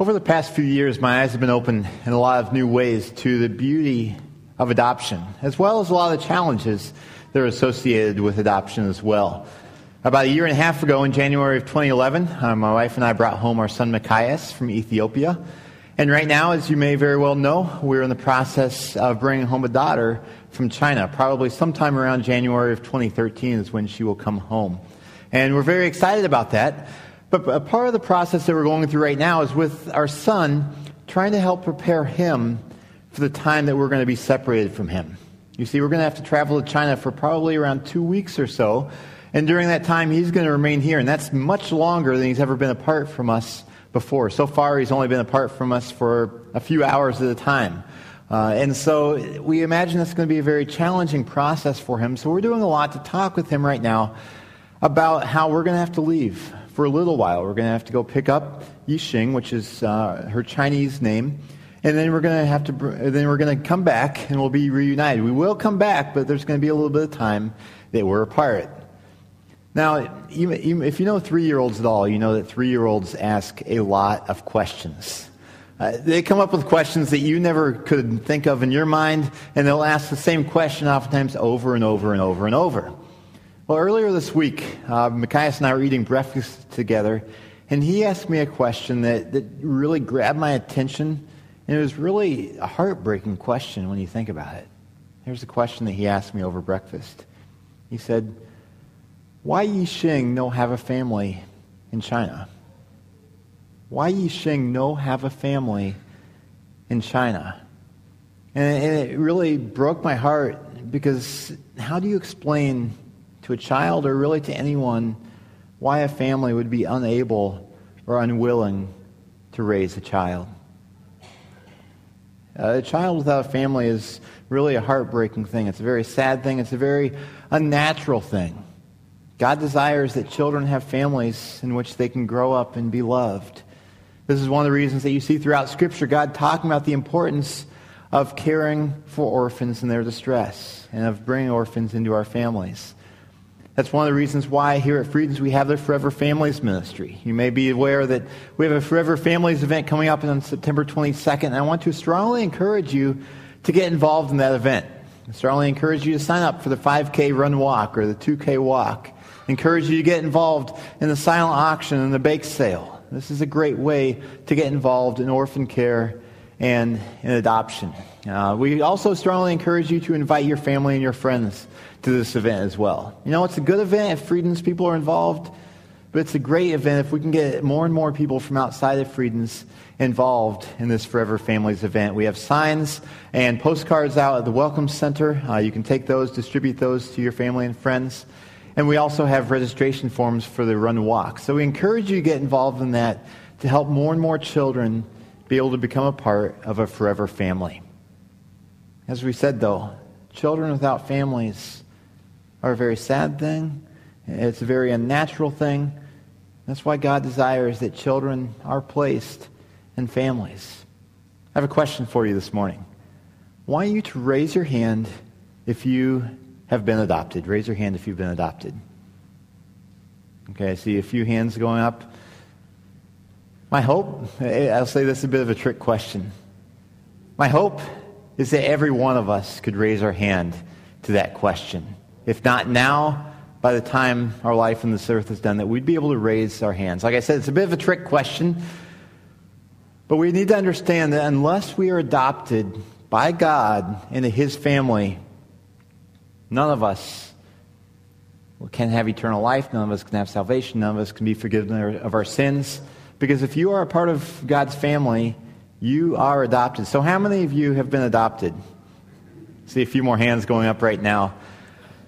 Over the past few years, my eyes have been opened in a lot of new ways to the beauty of adoption, as well as a lot of the challenges that are associated with adoption as well. About a year and a half ago, in January of 2011, uh, my wife and I brought home our son Machias from Ethiopia. And right now, as you may very well know, we're in the process of bringing home a daughter from China. Probably sometime around January of 2013 is when she will come home. And we're very excited about that. But a part of the process that we're going through right now is with our son, trying to help prepare him for the time that we're going to be separated from him. You see, we're going to have to travel to China for probably around two weeks or so. And during that time, he's going to remain here. And that's much longer than he's ever been apart from us before. So far, he's only been apart from us for a few hours at a time. Uh, and so we imagine that's going to be a very challenging process for him. So we're doing a lot to talk with him right now about how we're going to have to leave for a little while. We're going to have to go pick up Yixing, which is uh, her Chinese name, and then we're going to have to. Then we're going to come back, and we'll be reunited. We will come back, but there's going to be a little bit of time that we're apart. Now, if you know three-year-olds at all, you know that three-year-olds ask a lot of questions. Uh, they come up with questions that you never could think of in your mind, and they'll ask the same question oftentimes over and over and over and over. Well, earlier this week, uh, and I were eating breakfast together, and he asked me a question that, that really grabbed my attention, and it was really a heartbreaking question when you think about it. Here's the question that he asked me over breakfast. He said, Why Yixing no have a family in China? Why Yixing no have a family in China? And it really broke my heart because how do you explain to a child or really to anyone why a family would be unable or unwilling to raise a child. Uh, a child without a family is really a heartbreaking thing. It's a very sad thing. It's a very unnatural thing. God desires that children have families in which they can grow up and be loved. This is one of the reasons that you see throughout Scripture God talking about the importance of caring for orphans in their distress and of bringing orphans into our families. That's one of the reasons why here at Friedens we have the Forever Families Ministry. You may be aware that we have a Forever Families event coming up on September 22nd, and I want to strongly encourage you to get involved in that event. I strongly encourage you to sign up for the 5K run walk or the 2K walk. I encourage you to get involved in the silent auction and the bake sale. This is a great way to get involved in orphan care and in adoption. Uh, we also strongly encourage you to invite your family and your friends to this event as well. You know, it's a good event if Friedens people are involved, but it's a great event if we can get more and more people from outside of Friedens involved in this Forever Families event. We have signs and postcards out at the Welcome Center. Uh, you can take those, distribute those to your family and friends. And we also have registration forms for the Run Walk. So we encourage you to get involved in that to help more and more children be able to become a part of a forever family. As we said, though, children without families are a very sad thing. It's a very unnatural thing. That's why God desires that children are placed in families. I have a question for you this morning. Want you to raise your hand if you have been adopted. Raise your hand if you've been adopted. Okay, I see a few hands going up. My hope, I'll say this is a bit of a trick question. My hope is that every one of us could raise our hand to that question. If not now, by the time our life on this earth is done, that we'd be able to raise our hands. Like I said, it's a bit of a trick question, but we need to understand that unless we are adopted by God into His family, none of us can have eternal life. None of us can have salvation. None of us can be forgiven of our sins. Because if you are a part of God's family, you are adopted. So, how many of you have been adopted? See a few more hands going up right now.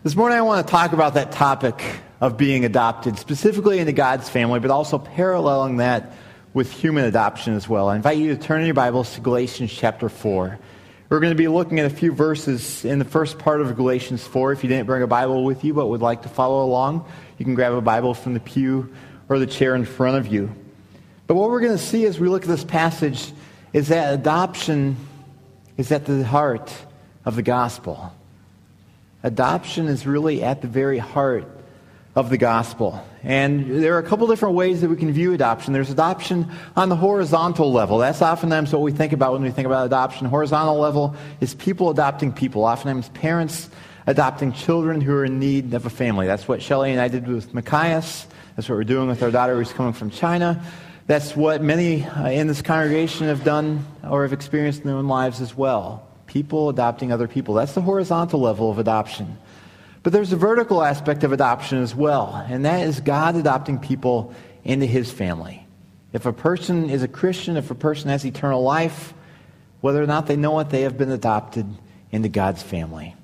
This morning I want to talk about that topic of being adopted, specifically into God's family, but also paralleling that with human adoption as well. I invite you to turn in your Bibles to Galatians chapter 4. We're going to be looking at a few verses in the first part of Galatians 4. If you didn't bring a Bible with you but would like to follow along, you can grab a Bible from the pew or the chair in front of you. But what we're going to see as we look at this passage is that adoption is at the heart of the gospel. Adoption is really at the very heart of the gospel. And there are a couple different ways that we can view adoption. There's adoption on the horizontal level. That's oftentimes what we think about when we think about adoption. Horizontal level is people adopting people, oftentimes parents adopting children who are in need of a family. That's what Shelley and I did with Machias. That's what we're doing with our daughter who's coming from China. That's what many uh, in this congregation have done or have experienced in their own lives as well. People adopting other people. That's the horizontal level of adoption. But there's a vertical aspect of adoption as well, and that is God adopting people into his family. If a person is a Christian, if a person has eternal life, whether or not they know it, they have been adopted into God's family.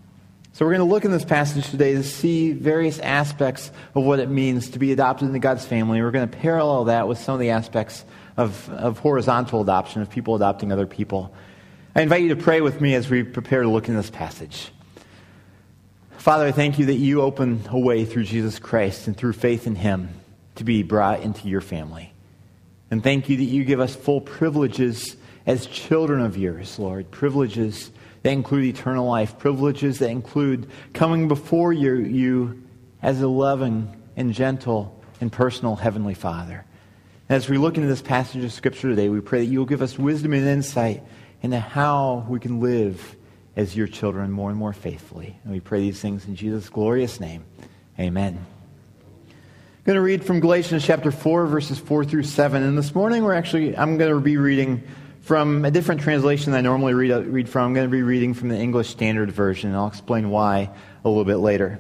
So we're going to look in this passage today to see various aspects of what it means to be adopted into God's family. We're going to parallel that with some of the aspects of, of horizontal adoption, of people adopting other people. I invite you to pray with me as we prepare to look in this passage. Father, I thank you that you open a way through Jesus Christ and through faith in him to be brought into your family. And thank you that you give us full privileges as children of yours, Lord. Privileges that include eternal life, privileges that include coming before you, you as a loving and gentle and personal Heavenly Father. As we look into this passage of Scripture today, we pray that you will give us wisdom and insight into how we can live as your children more and more faithfully. And we pray these things in Jesus' glorious name. Amen. I'm going to read from Galatians chapter 4, verses 4 through 7. And this morning, we're actually, I'm going to be reading from a different translation than I normally read, uh, read from. I'm going to be reading from the English Standard Version, and I'll explain why a little bit later.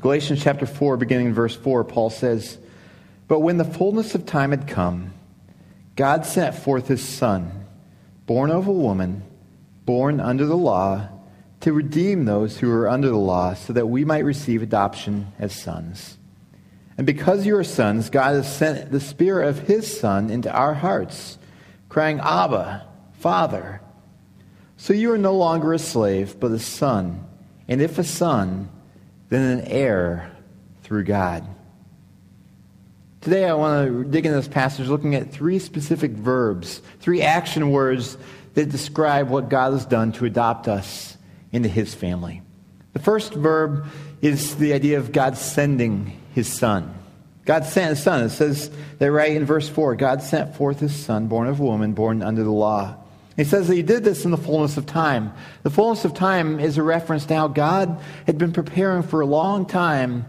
Galatians chapter 4, beginning in verse 4, Paul says, But when the fullness of time had come, God sent forth his Son, born of a woman born under the law, to redeem those who are under the law, so that we might receive adoption as sons. And because you are sons, God has sent the Spirit of His Son into our hearts, crying, Abba, Father. So you are no longer a slave, but a son. And if a son, then an heir through God. Today I want to dig into this passage looking at three specific verbs, three action words that describe what God has done to adopt us into his family. The first verb is the idea of God sending his son. God sent his son. It says that right in verse 4 God sent forth his son, born of woman, born under the law. He says that he did this in the fullness of time. The fullness of time is a reference to how God had been preparing for a long time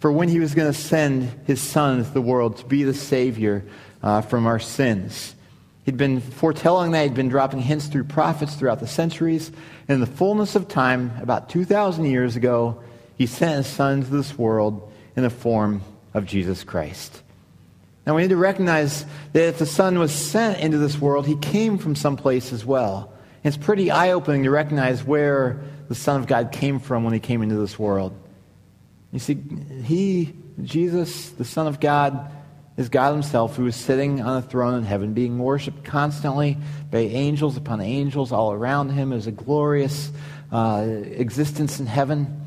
for when he was going to send his son into the world to be the Savior uh, from our sins. He'd been foretelling that. He'd been dropping hints through prophets throughout the centuries. In the fullness of time, about 2,000 years ago, he sent his son to this world in the form of Jesus Christ. Now we need to recognize that if the son was sent into this world, he came from someplace as well. It's pretty eye opening to recognize where the Son of God came from when he came into this world. You see, he, Jesus, the Son of God, is God Himself who is sitting on a throne in heaven, being worshiped constantly by angels upon angels all around Him as a glorious uh, existence in heaven.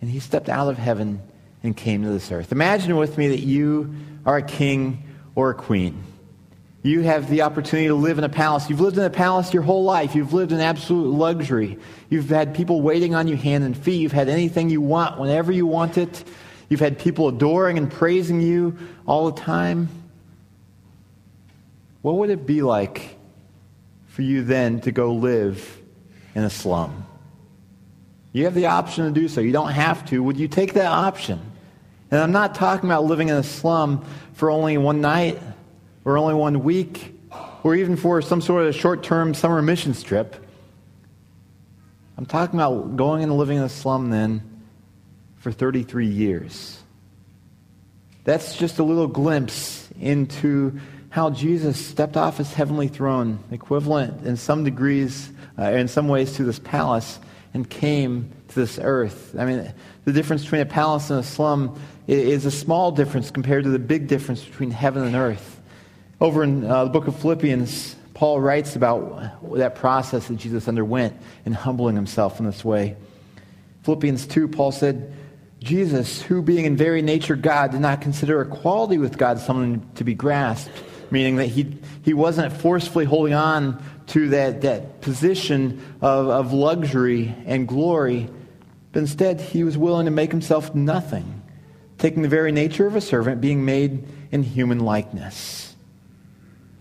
And He stepped out of heaven and came to this earth. Imagine with me that you are a king or a queen. You have the opportunity to live in a palace. You've lived in a palace your whole life. You've lived in absolute luxury. You've had people waiting on you hand and feet. You've had anything you want whenever you want it. You've had people adoring and praising you all the time. What would it be like for you then to go live in a slum? You have the option to do so. You don't have to. Would you take that option? And I'm not talking about living in a slum for only one night or only one week or even for some sort of short term summer mission trip. I'm talking about going and living in a slum then for 33 years. That's just a little glimpse into how Jesus stepped off his heavenly throne, equivalent in some degrees, uh, in some ways, to this palace, and came to this earth. I mean, the difference between a palace and a slum is a small difference compared to the big difference between heaven and earth. Over in uh, the book of Philippians, Paul writes about that process that Jesus underwent in humbling himself in this way. Philippians 2, Paul said, Jesus, who being in very nature God, did not consider equality with God something to be grasped, meaning that he, he wasn't forcefully holding on to that, that position of, of luxury and glory, but instead he was willing to make himself nothing taking the very nature of a servant, being made in human likeness.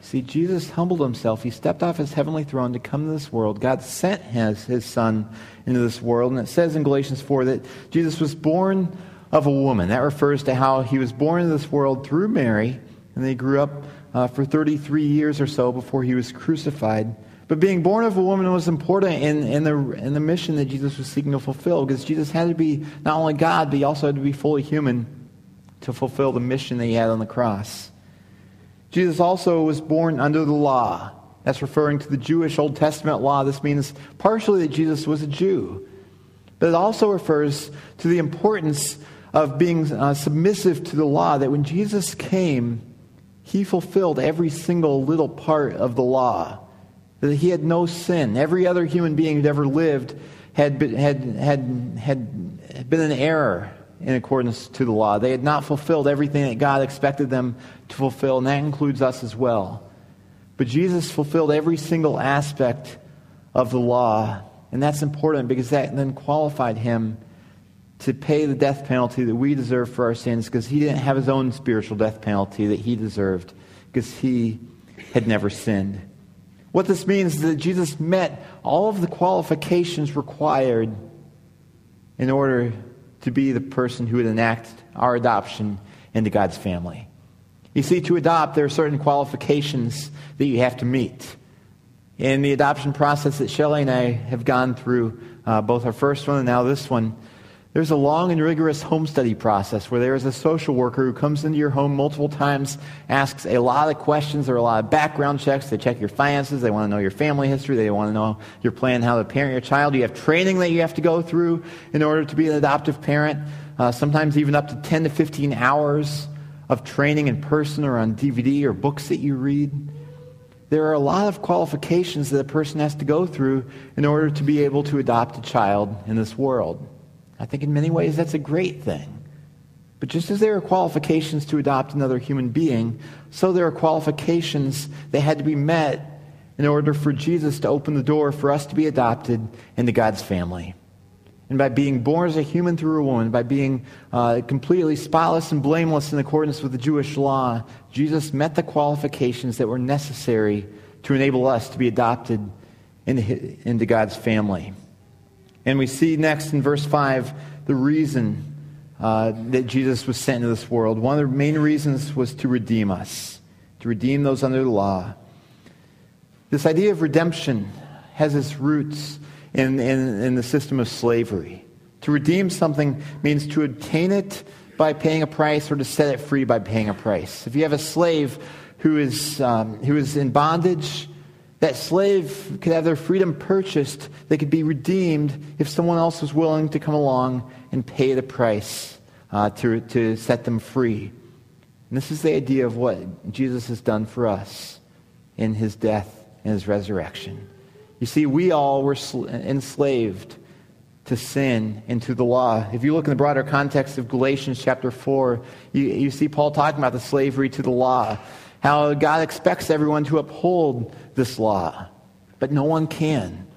See, Jesus humbled himself. He stepped off his heavenly throne to come to this world. God sent his, his son into this world. And it says in Galatians 4 that Jesus was born of a woman. That refers to how he was born into this world through Mary, and they grew up uh, for 33 years or so before he was crucified. But being born of a woman was important in, in, the, in the mission that Jesus was seeking to fulfill because Jesus had to be not only God, but he also had to be fully human to fulfill the mission that he had on the cross. Jesus also was born under the law. That's referring to the Jewish Old Testament law. This means partially that Jesus was a Jew. But it also refers to the importance of being uh, submissive to the law, that when Jesus came, he fulfilled every single little part of the law. That he had no sin. Every other human being who'd ever lived had been, had, had, had been an error in accordance to the law. They had not fulfilled everything that God expected them to fulfill, and that includes us as well. But Jesus fulfilled every single aspect of the law, and that's important because that then qualified him to pay the death penalty that we deserve for our sins because he didn't have his own spiritual death penalty that he deserved because he had never sinned. What this means is that Jesus met all of the qualifications required in order to be the person who would enact our adoption into God's family. You see, to adopt, there are certain qualifications that you have to meet. In the adoption process that Shelley and I have gone through, uh, both our first one and now this one, there's a long and rigorous home study process where there is a social worker who comes into your home multiple times, asks a lot of questions. There are a lot of background checks. They check your finances. They want to know your family history. They want to know your plan, how to parent your child. You have training that you have to go through in order to be an adoptive parent, uh, sometimes even up to 10 to 15 hours of training in person or on DVD or books that you read. There are a lot of qualifications that a person has to go through in order to be able to adopt a child in this world. I think in many ways that's a great thing. But just as there are qualifications to adopt another human being, so there are qualifications that had to be met in order for Jesus to open the door for us to be adopted into God's family. And by being born as a human through a woman, by being uh, completely spotless and blameless in accordance with the Jewish law, Jesus met the qualifications that were necessary to enable us to be adopted into, into God's family. And we see next in verse 5 the reason uh, that Jesus was sent into this world. One of the main reasons was to redeem us, to redeem those under the law. This idea of redemption has its roots in, in, in the system of slavery. To redeem something means to obtain it by paying a price or to set it free by paying a price. If you have a slave who is, um, who is in bondage, that slave could have their freedom purchased. They could be redeemed if someone else was willing to come along and pay the price uh, to, to set them free. And this is the idea of what Jesus has done for us in his death and his resurrection. You see, we all were sl- enslaved to sin and to the law. If you look in the broader context of Galatians chapter 4, you, you see Paul talking about the slavery to the law how God expects everyone to uphold this law, but no one can.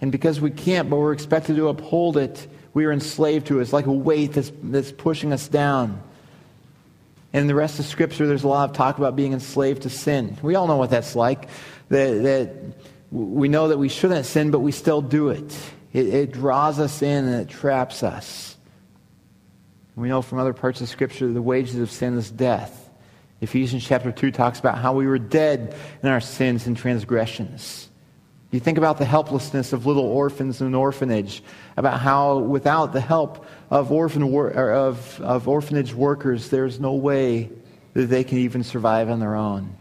And because we can't, but we're expected to uphold it, we are enslaved to it. It's like a weight that's, that's pushing us down. And in the rest of Scripture, there's a lot of talk about being enslaved to sin. We all know what that's like. That, that we know that we shouldn't sin, but we still do it. it. It draws us in and it traps us. We know from other parts of Scripture that the wages of sin is death. Ephesians chapter 2 talks about how we were dead in our sins and transgressions. You think about the helplessness of little orphans in an orphanage, about how without the help of, orphan wor- of, of orphanage workers, there's no way that they can even survive on their own.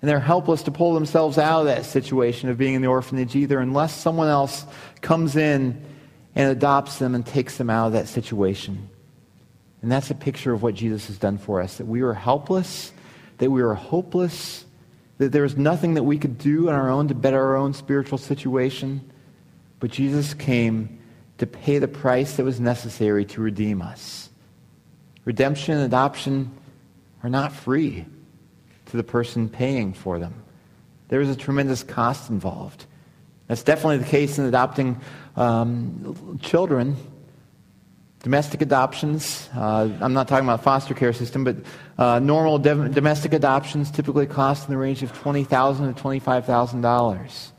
And they're helpless to pull themselves out of that situation of being in the orphanage either unless someone else comes in and adopts them and takes them out of that situation. And that's a picture of what Jesus has done for us that we were helpless, that we were hopeless, that there was nothing that we could do on our own to better our own spiritual situation. But Jesus came to pay the price that was necessary to redeem us. Redemption and adoption are not free to the person paying for them. There is a tremendous cost involved. That's definitely the case in adopting um, children Domestic adoptions, uh, I'm not talking about foster care system, but uh, normal domestic adoptions typically cost in the range of 20,000 to $25,000.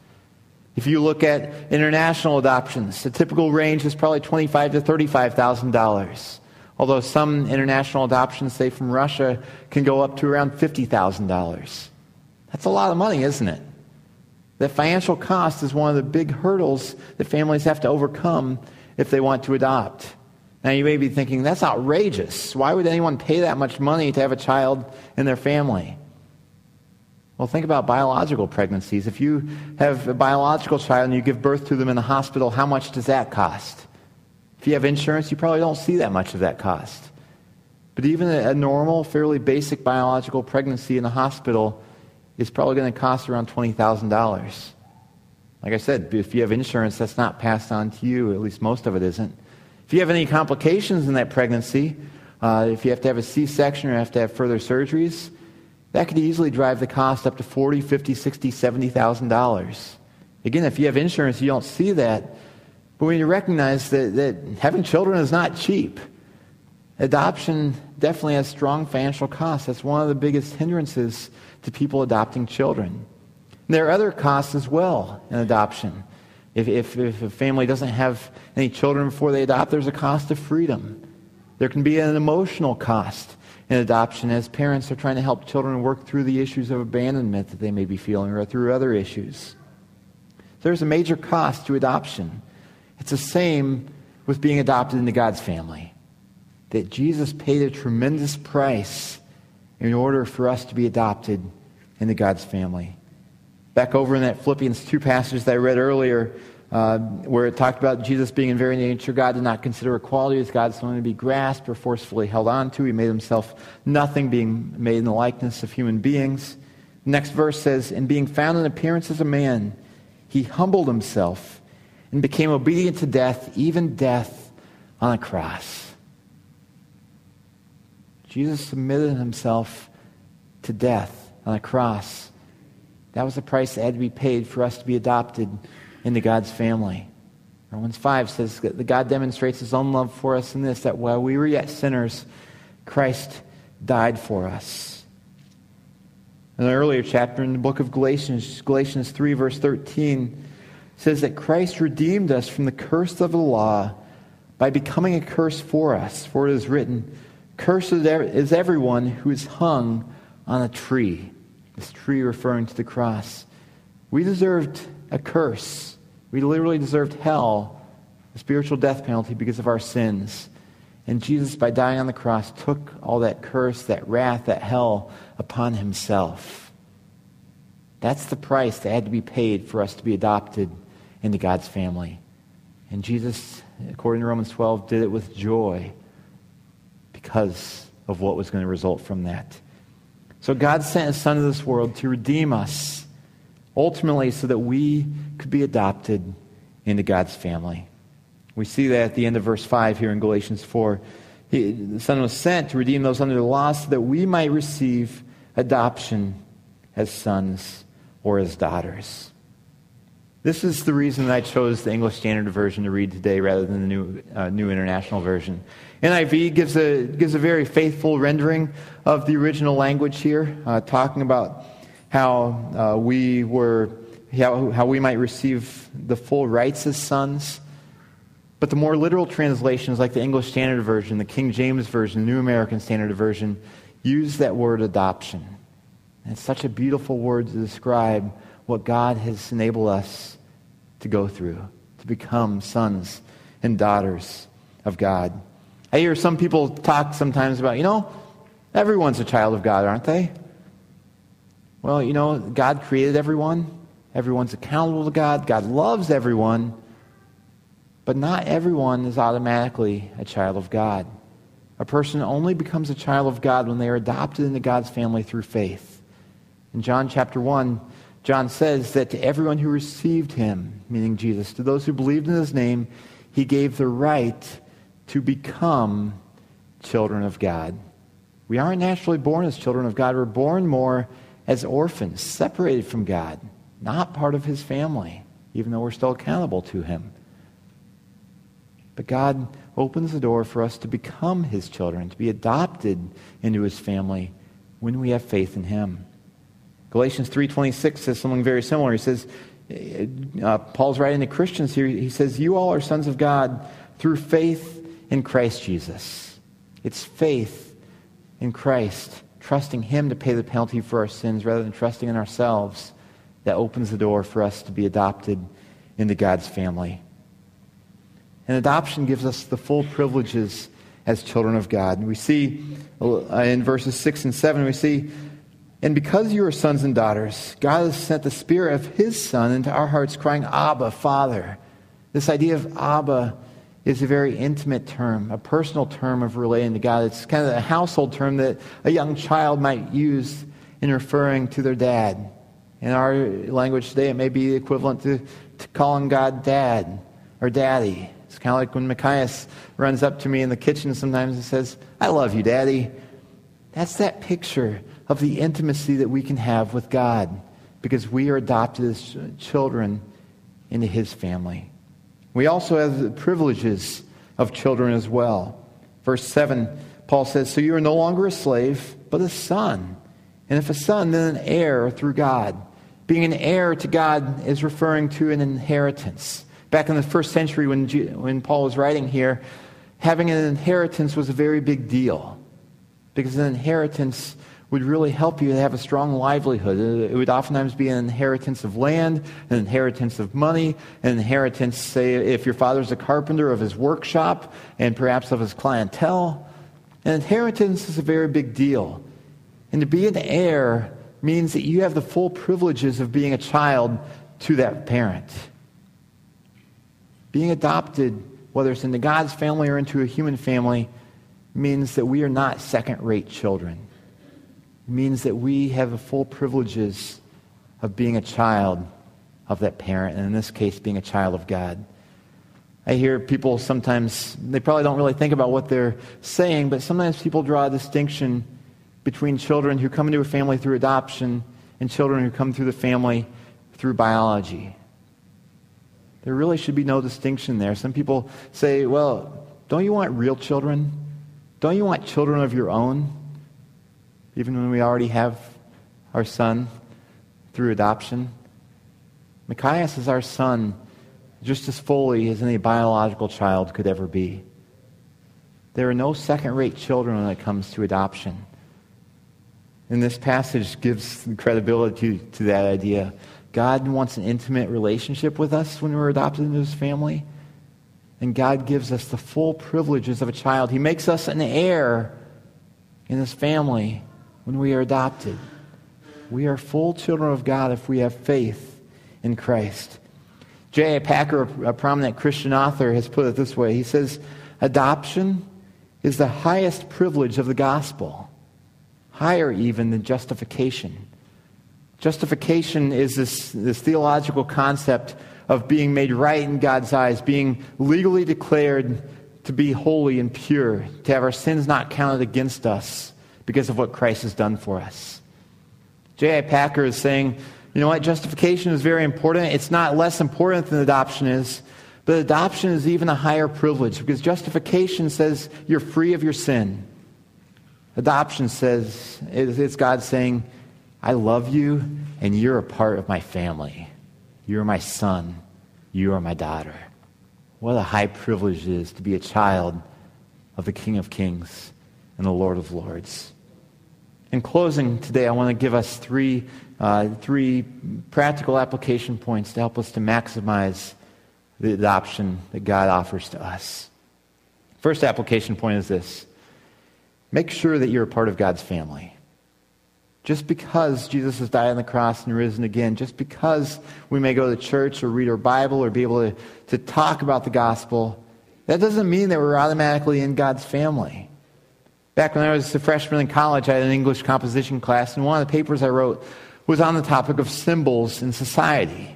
If you look at international adoptions, the typical range is probably $25,000 to $35,000. Although some international adoptions, say from Russia, can go up to around $50,000. That's a lot of money, isn't it? The financial cost is one of the big hurdles that families have to overcome if they want to adopt. Now, you may be thinking, that's outrageous. Why would anyone pay that much money to have a child in their family? Well, think about biological pregnancies. If you have a biological child and you give birth to them in the hospital, how much does that cost? If you have insurance, you probably don't see that much of that cost. But even a normal, fairly basic biological pregnancy in the hospital is probably going to cost around $20,000. Like I said, if you have insurance, that's not passed on to you. At least most of it isn't. If you have any complications in that pregnancy, uh, if you have to have a C-section or have to have further surgeries, that could easily drive the cost up to forty, fifty, sixty, seventy thousand dollars. Again, if you have insurance, you don't see that. But when you recognize that, that having children is not cheap, adoption definitely has strong financial costs. That's one of the biggest hindrances to people adopting children. And there are other costs as well in adoption. If, if, if a family doesn't have any children before they adopt, there's a cost of freedom. There can be an emotional cost in adoption as parents are trying to help children work through the issues of abandonment that they may be feeling or through other issues. There's a major cost to adoption. It's the same with being adopted into God's family. That Jesus paid a tremendous price in order for us to be adopted into God's family. Back over in that Philippians 2 passage that I read earlier, uh, where it talked about Jesus being in very nature God, did not consider equality as God something to be grasped or forcefully held on to. He made himself nothing, being made in the likeness of human beings. Next verse says, In being found in appearance as a man, he humbled himself and became obedient to death, even death on a cross. Jesus submitted himself to death on a cross. That was the price that had to be paid for us to be adopted into God's family. Romans 5 says that God demonstrates his own love for us in this, that while we were yet sinners, Christ died for us. In an earlier chapter in the book of Galatians, Galatians 3, verse 13, says that Christ redeemed us from the curse of the law by becoming a curse for us. For it is written, Cursed is everyone who is hung on a tree. This tree referring to the cross. We deserved a curse. We literally deserved hell, a spiritual death penalty because of our sins. And Jesus, by dying on the cross, took all that curse, that wrath, that hell upon himself. That's the price that had to be paid for us to be adopted into God's family. And Jesus, according to Romans 12, did it with joy because of what was going to result from that. So God sent his son to this world to redeem us, ultimately so that we could be adopted into God's family. We see that at the end of verse 5 here in Galatians 4. He, the Son was sent to redeem those under the law so that we might receive adoption as sons or as daughters. This is the reason that I chose the English Standard Version to read today rather than the New, uh, New International Version. NIV gives a, gives a very faithful rendering of the original language here, uh, talking about how uh, we were, how, how we might receive the full rights as sons. But the more literal translations, like the English Standard Version, the King James Version, the New American Standard Version, use that word adoption. And it's such a beautiful word to describe what God has enabled us to go through, to become sons and daughters of God. I hear some people talk sometimes about, you know, everyone's a child of God, aren't they? Well, you know, God created everyone. Everyone's accountable to God. God loves everyone. But not everyone is automatically a child of God. A person only becomes a child of God when they are adopted into God's family through faith. In John chapter 1, John says that to everyone who received him, meaning Jesus, to those who believed in his name, he gave the right to become children of God. We aren't naturally born as children of God. We're born more as orphans, separated from God, not part of his family, even though we're still accountable to him. But God opens the door for us to become his children, to be adopted into his family when we have faith in him. Galatians 3.26 says something very similar. He says, uh, Paul's writing to Christians here. He says, You all are sons of God through faith in Christ Jesus. It's faith in Christ, trusting Him to pay the penalty for our sins rather than trusting in ourselves, that opens the door for us to be adopted into God's family. And adoption gives us the full privileges as children of God. And we see uh, in verses 6 and 7, we see, And because you are sons and daughters, God has sent the Spirit of His Son into our hearts, crying, Abba, Father. This idea of Abba is a very intimate term, a personal term of relating to God. It's kind of a household term that a young child might use in referring to their dad. In our language today, it may be equivalent to, to calling God dad or daddy. It's kind of like when Machias runs up to me in the kitchen sometimes and says, I love you, Daddy. That's that picture of the intimacy that we can have with God because we are adopted as children into His family. We also have the privileges of children as well. Verse 7, Paul says, So you are no longer a slave, but a son. And if a son, then an heir through God. Being an heir to God is referring to an inheritance. Back in the first century, when, when Paul was writing here, having an inheritance was a very big deal because an inheritance would really help you to have a strong livelihood. Uh, it would oftentimes be an inheritance of land, an inheritance of money, an inheritance, say, if your father's a carpenter, of his workshop, and perhaps of his clientele. An inheritance is a very big deal. And to be an heir means that you have the full privileges of being a child to that parent. Being adopted, whether it's into God's family or into a human family, means that we are not second rate children. Means that we have the full privileges of being a child of that parent, and in this case, being a child of God. I hear people sometimes, they probably don't really think about what they're saying, but sometimes people draw a distinction between children who come into a family through adoption and children who come through the family through biology. There really should be no distinction there. Some people say, well, don't you want real children? Don't you want children of your own? Even when we already have our son through adoption. Machias is our son just as fully as any biological child could ever be. There are no second rate children when it comes to adoption. And this passage gives credibility to that idea. God wants an intimate relationship with us when we're adopted into his family. And God gives us the full privileges of a child. He makes us an heir in his family when we are adopted. We are full children of God if we have faith in Christ. J.I. Packer, a prominent Christian author, has put it this way. He says, Adoption is the highest privilege of the gospel, higher even than justification. Justification is this, this theological concept of being made right in God's eyes, being legally declared to be holy and pure, to have our sins not counted against us because of what Christ has done for us. J.I. Packer is saying, you know what, justification is very important. It's not less important than adoption is, but adoption is even a higher privilege because justification says you're free of your sin. Adoption says, it's God saying, I love you, and you're a part of my family. You're my son. You are my daughter. What a high privilege it is to be a child of the King of Kings and the Lord of Lords. In closing today, I want to give us three, uh, three practical application points to help us to maximize the adoption that God offers to us. First application point is this make sure that you're a part of God's family. Just because Jesus has died on the cross and risen again, just because we may go to church or read our Bible or be able to, to talk about the gospel, that doesn't mean that we're automatically in God's family. Back when I was a freshman in college, I had an English composition class, and one of the papers I wrote was on the topic of symbols in society.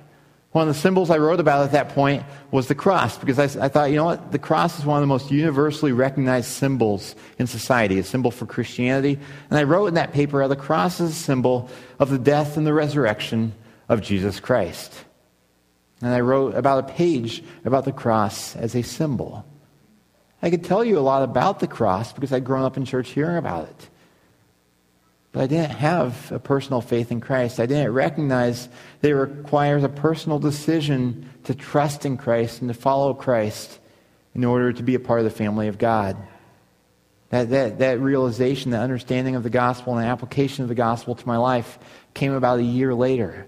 One of the symbols I wrote about at that point was the cross, because I, I, thought, you know what? The cross is one of the most universally recognized symbols in society, a symbol for Christianity. And I wrote in that paper how the cross is a symbol of the death and the resurrection of Jesus Christ. And I wrote about a page about the cross as a symbol. I could tell you a lot about the cross because I'd grown up in church hearing about it. But I didn't have a personal faith in Christ. I didn't recognize that it requires a personal decision to trust in Christ and to follow Christ in order to be a part of the family of God. That, that, that realization, that understanding of the gospel and the application of the gospel to my life came about a year later.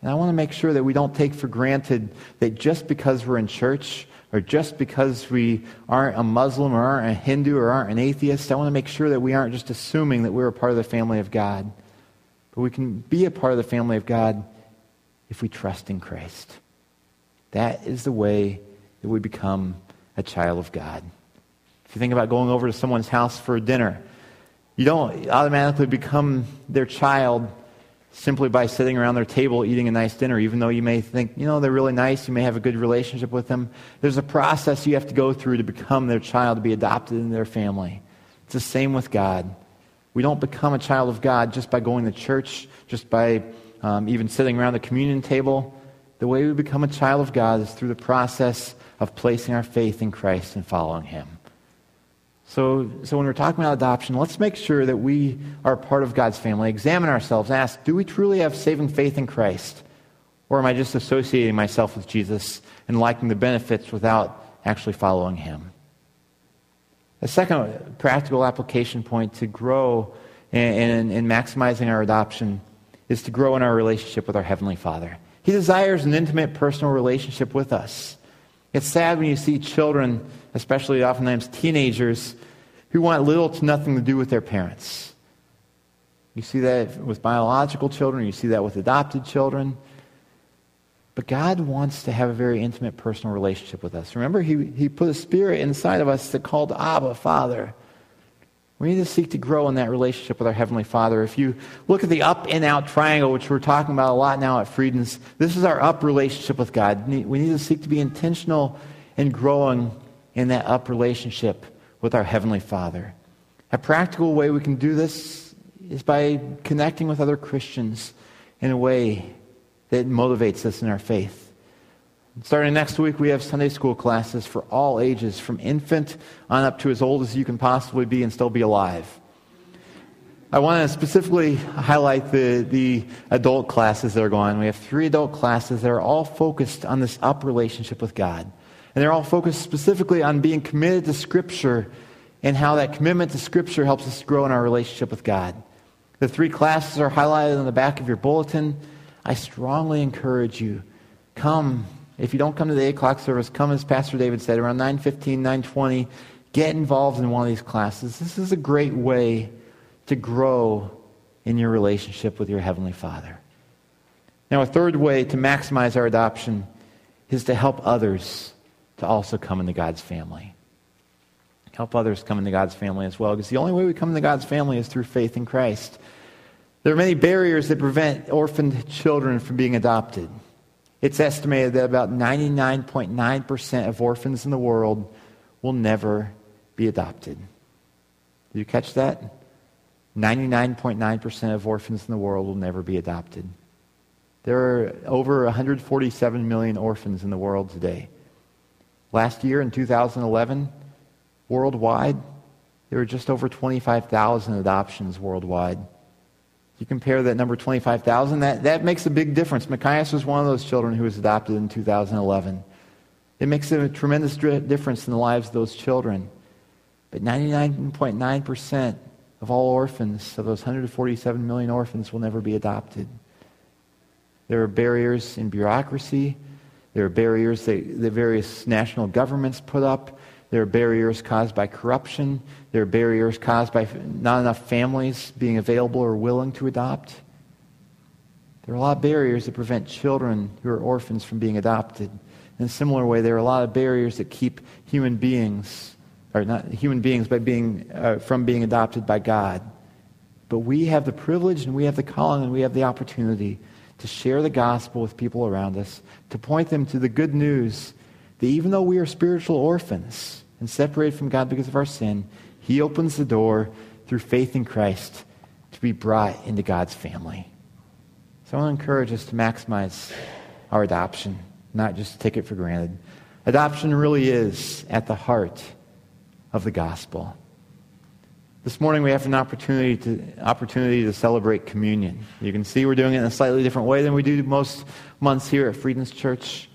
And I want to make sure that we don't take for granted that just because we're in church or just because we aren't a Muslim or aren't a Hindu or aren't an atheist, I want to make sure that we aren't just assuming that we're a part of the family of God. But we can be a part of the family of God if we trust in Christ. That is the way that we become a child of God. If you think about going over to someone's house for dinner, you don't automatically become their child simply by sitting around their table eating a nice dinner, even though you may think, you know, they're really nice, you may have a good relationship with them. There's a process you have to go through to become their child, to be adopted into their family. It's the same with God. We don't become a child of God just by going to church, just by um, even sitting around the communion table. The way we become a child of God is through the process of placing our faith in Christ and following Him. So, so when we're talking about adoption, let's make sure that we are part of God's family. Examine ourselves. Ask, do we truly have saving faith in Christ? Or am I just associating myself with Jesus and liking the benefits without actually following him? A second practical application point to grow in, in maximizing our adoption is to grow in our relationship with our Heavenly Father. He desires an intimate personal relationship with us. It's sad when you see children, especially oftentimes teenagers, who want little to nothing to do with their parents. You see that with biological children, you see that with adopted children. But God wants to have a very intimate personal relationship with us. Remember, He, he put a spirit inside of us that called Abba, Father. We need to seek to grow in that relationship with our Heavenly Father. If you look at the up and out triangle, which we're talking about a lot now at Friedens, this is our up relationship with God. We need to seek to be intentional in growing in that up relationship with our Heavenly Father. A practical way we can do this is by connecting with other Christians in a way that motivates us in our faith. Starting next week, we have Sunday school classes for all ages, from infant on up to as old as you can possibly be and still be alive. I want to specifically highlight the, the adult classes that are going. We have three adult classes that are all focused on this up relationship with God. And they're all focused specifically on being committed to Scripture and how that commitment to Scripture helps us grow in our relationship with God. The three classes are highlighted on the back of your bulletin. I strongly encourage you, come if you don't come to the 8 o'clock service, come as Pastor David said, around 9.15, 9.20. Get involved in one of these classes. This is a great way to grow in your relationship with your Heavenly Father. Now, a third way to maximize our adoption is to help others to also come into God's family. Help others come into God's family as well, because the only way we come into God's family is through faith in Christ. There are many barriers that prevent orphaned children from being adopted. It's estimated that about 99.9% of orphans in the world will never be adopted. Did you catch that? 99.9% of orphans in the world will never be adopted. There are over 147 million orphans in the world today. Last year, in 2011, worldwide, there were just over 25,000 adoptions worldwide you compare that number 25,000, that, that makes a big difference. Machias was one of those children who was adopted in 2011. It makes a tremendous difference in the lives of those children. But 99.9% of all orphans, of those 147 million orphans, will never be adopted. There are barriers in bureaucracy. There are barriers that the various national governments put up. There are barriers caused by corruption. There are barriers caused by not enough families being available or willing to adopt. There are a lot of barriers that prevent children who are orphans from being adopted. In a similar way, there are a lot of barriers that keep human beings, or not human beings, but being, uh, from being adopted by God. But we have the privilege and we have the calling and we have the opportunity to share the gospel with people around us, to point them to the good news that even though we are spiritual orphans, and separated from God because of our sin, He opens the door through faith in Christ to be brought into God's family. So I want to encourage us to maximize our adoption, not just to take it for granted. Adoption really is at the heart of the gospel. This morning we have an opportunity to, opportunity to celebrate communion. You can see we're doing it in a slightly different way than we do most months here at Friedens Church.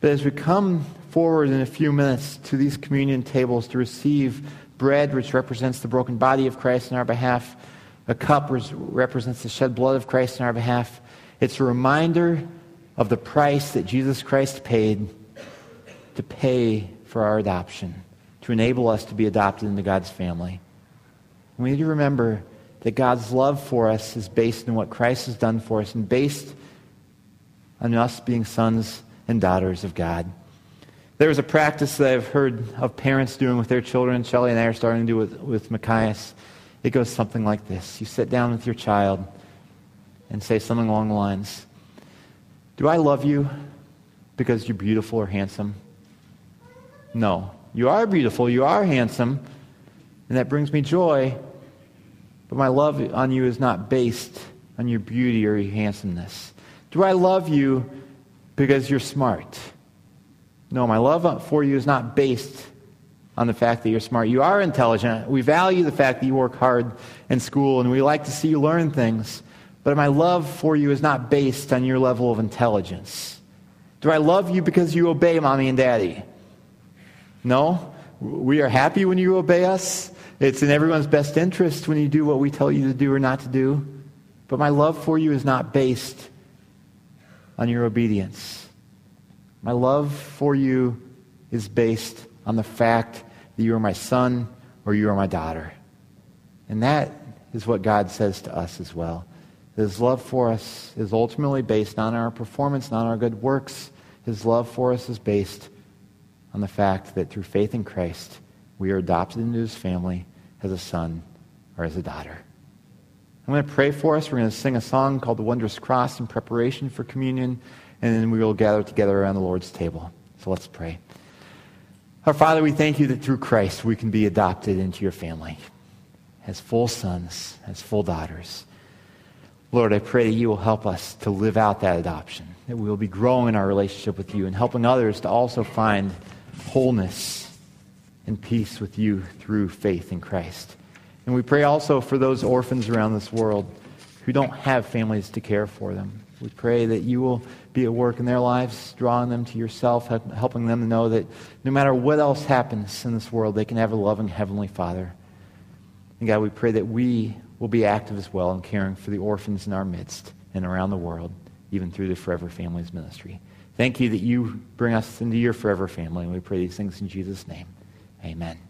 But as we come forward in a few minutes to these communion tables to receive bread, which represents the broken body of Christ in our behalf, a cup which represents the shed blood of Christ in our behalf, it's a reminder of the price that Jesus Christ paid to pay for our adoption, to enable us to be adopted into God's family. We need to remember that God's love for us is based on what Christ has done for us and based on us being sons and daughters of God. There was a practice that I've heard of parents doing with their children. Shelley and I are starting to do with, with Machias. It goes something like this. You sit down with your child and say something along the lines, Do I love you because you're beautiful or handsome? No. You are beautiful, you are handsome, and that brings me joy, but my love on you is not based on your beauty or your handsomeness. Do I love you because you're smart? No, my love for you is not based on the fact that you're smart. You are intelligent. We value the fact that you work hard in school, and we like to see you learn things. But my love for you is not based on your level of intelligence. Do I love you because you obey mommy and daddy? No. We are happy when you obey us. It's in everyone's best interest when you do what we tell you to do or not to do. But my love for you is not based on your obedience. My love for you is based on the fact that you are my son or you are my daughter. And that is what God says to us as well. His love for us is ultimately based not on our performance, not on our good works. His love for us is based on the fact that through faith in Christ, we are adopted into his family as a son or as a daughter. I'm going to pray for us. We're going to sing a song called The Wondrous Cross in preparation for communion, and then we will gather together around the Lord's table. So let's pray. Our Father, we thank you that through Christ we can be adopted into your family as full sons, as full daughters. Lord, I pray that you will help us to live out that adoption, that we will be growing in our relationship with you and helping others to also find wholeness and peace with you through faith in Christ. And we pray also for those orphans around this world who don't have families to care for them. We pray that you will be at work in their lives, drawing them to yourself, helping them to know that no matter what else happens in this world, they can have a loving Heavenly Father. And God, we pray that we will be active as well in caring for the orphans in our midst and around the world, even through the Forever Families Ministry. Thank you that you bring us into your forever family, and we pray these things in Jesus' name. Amen.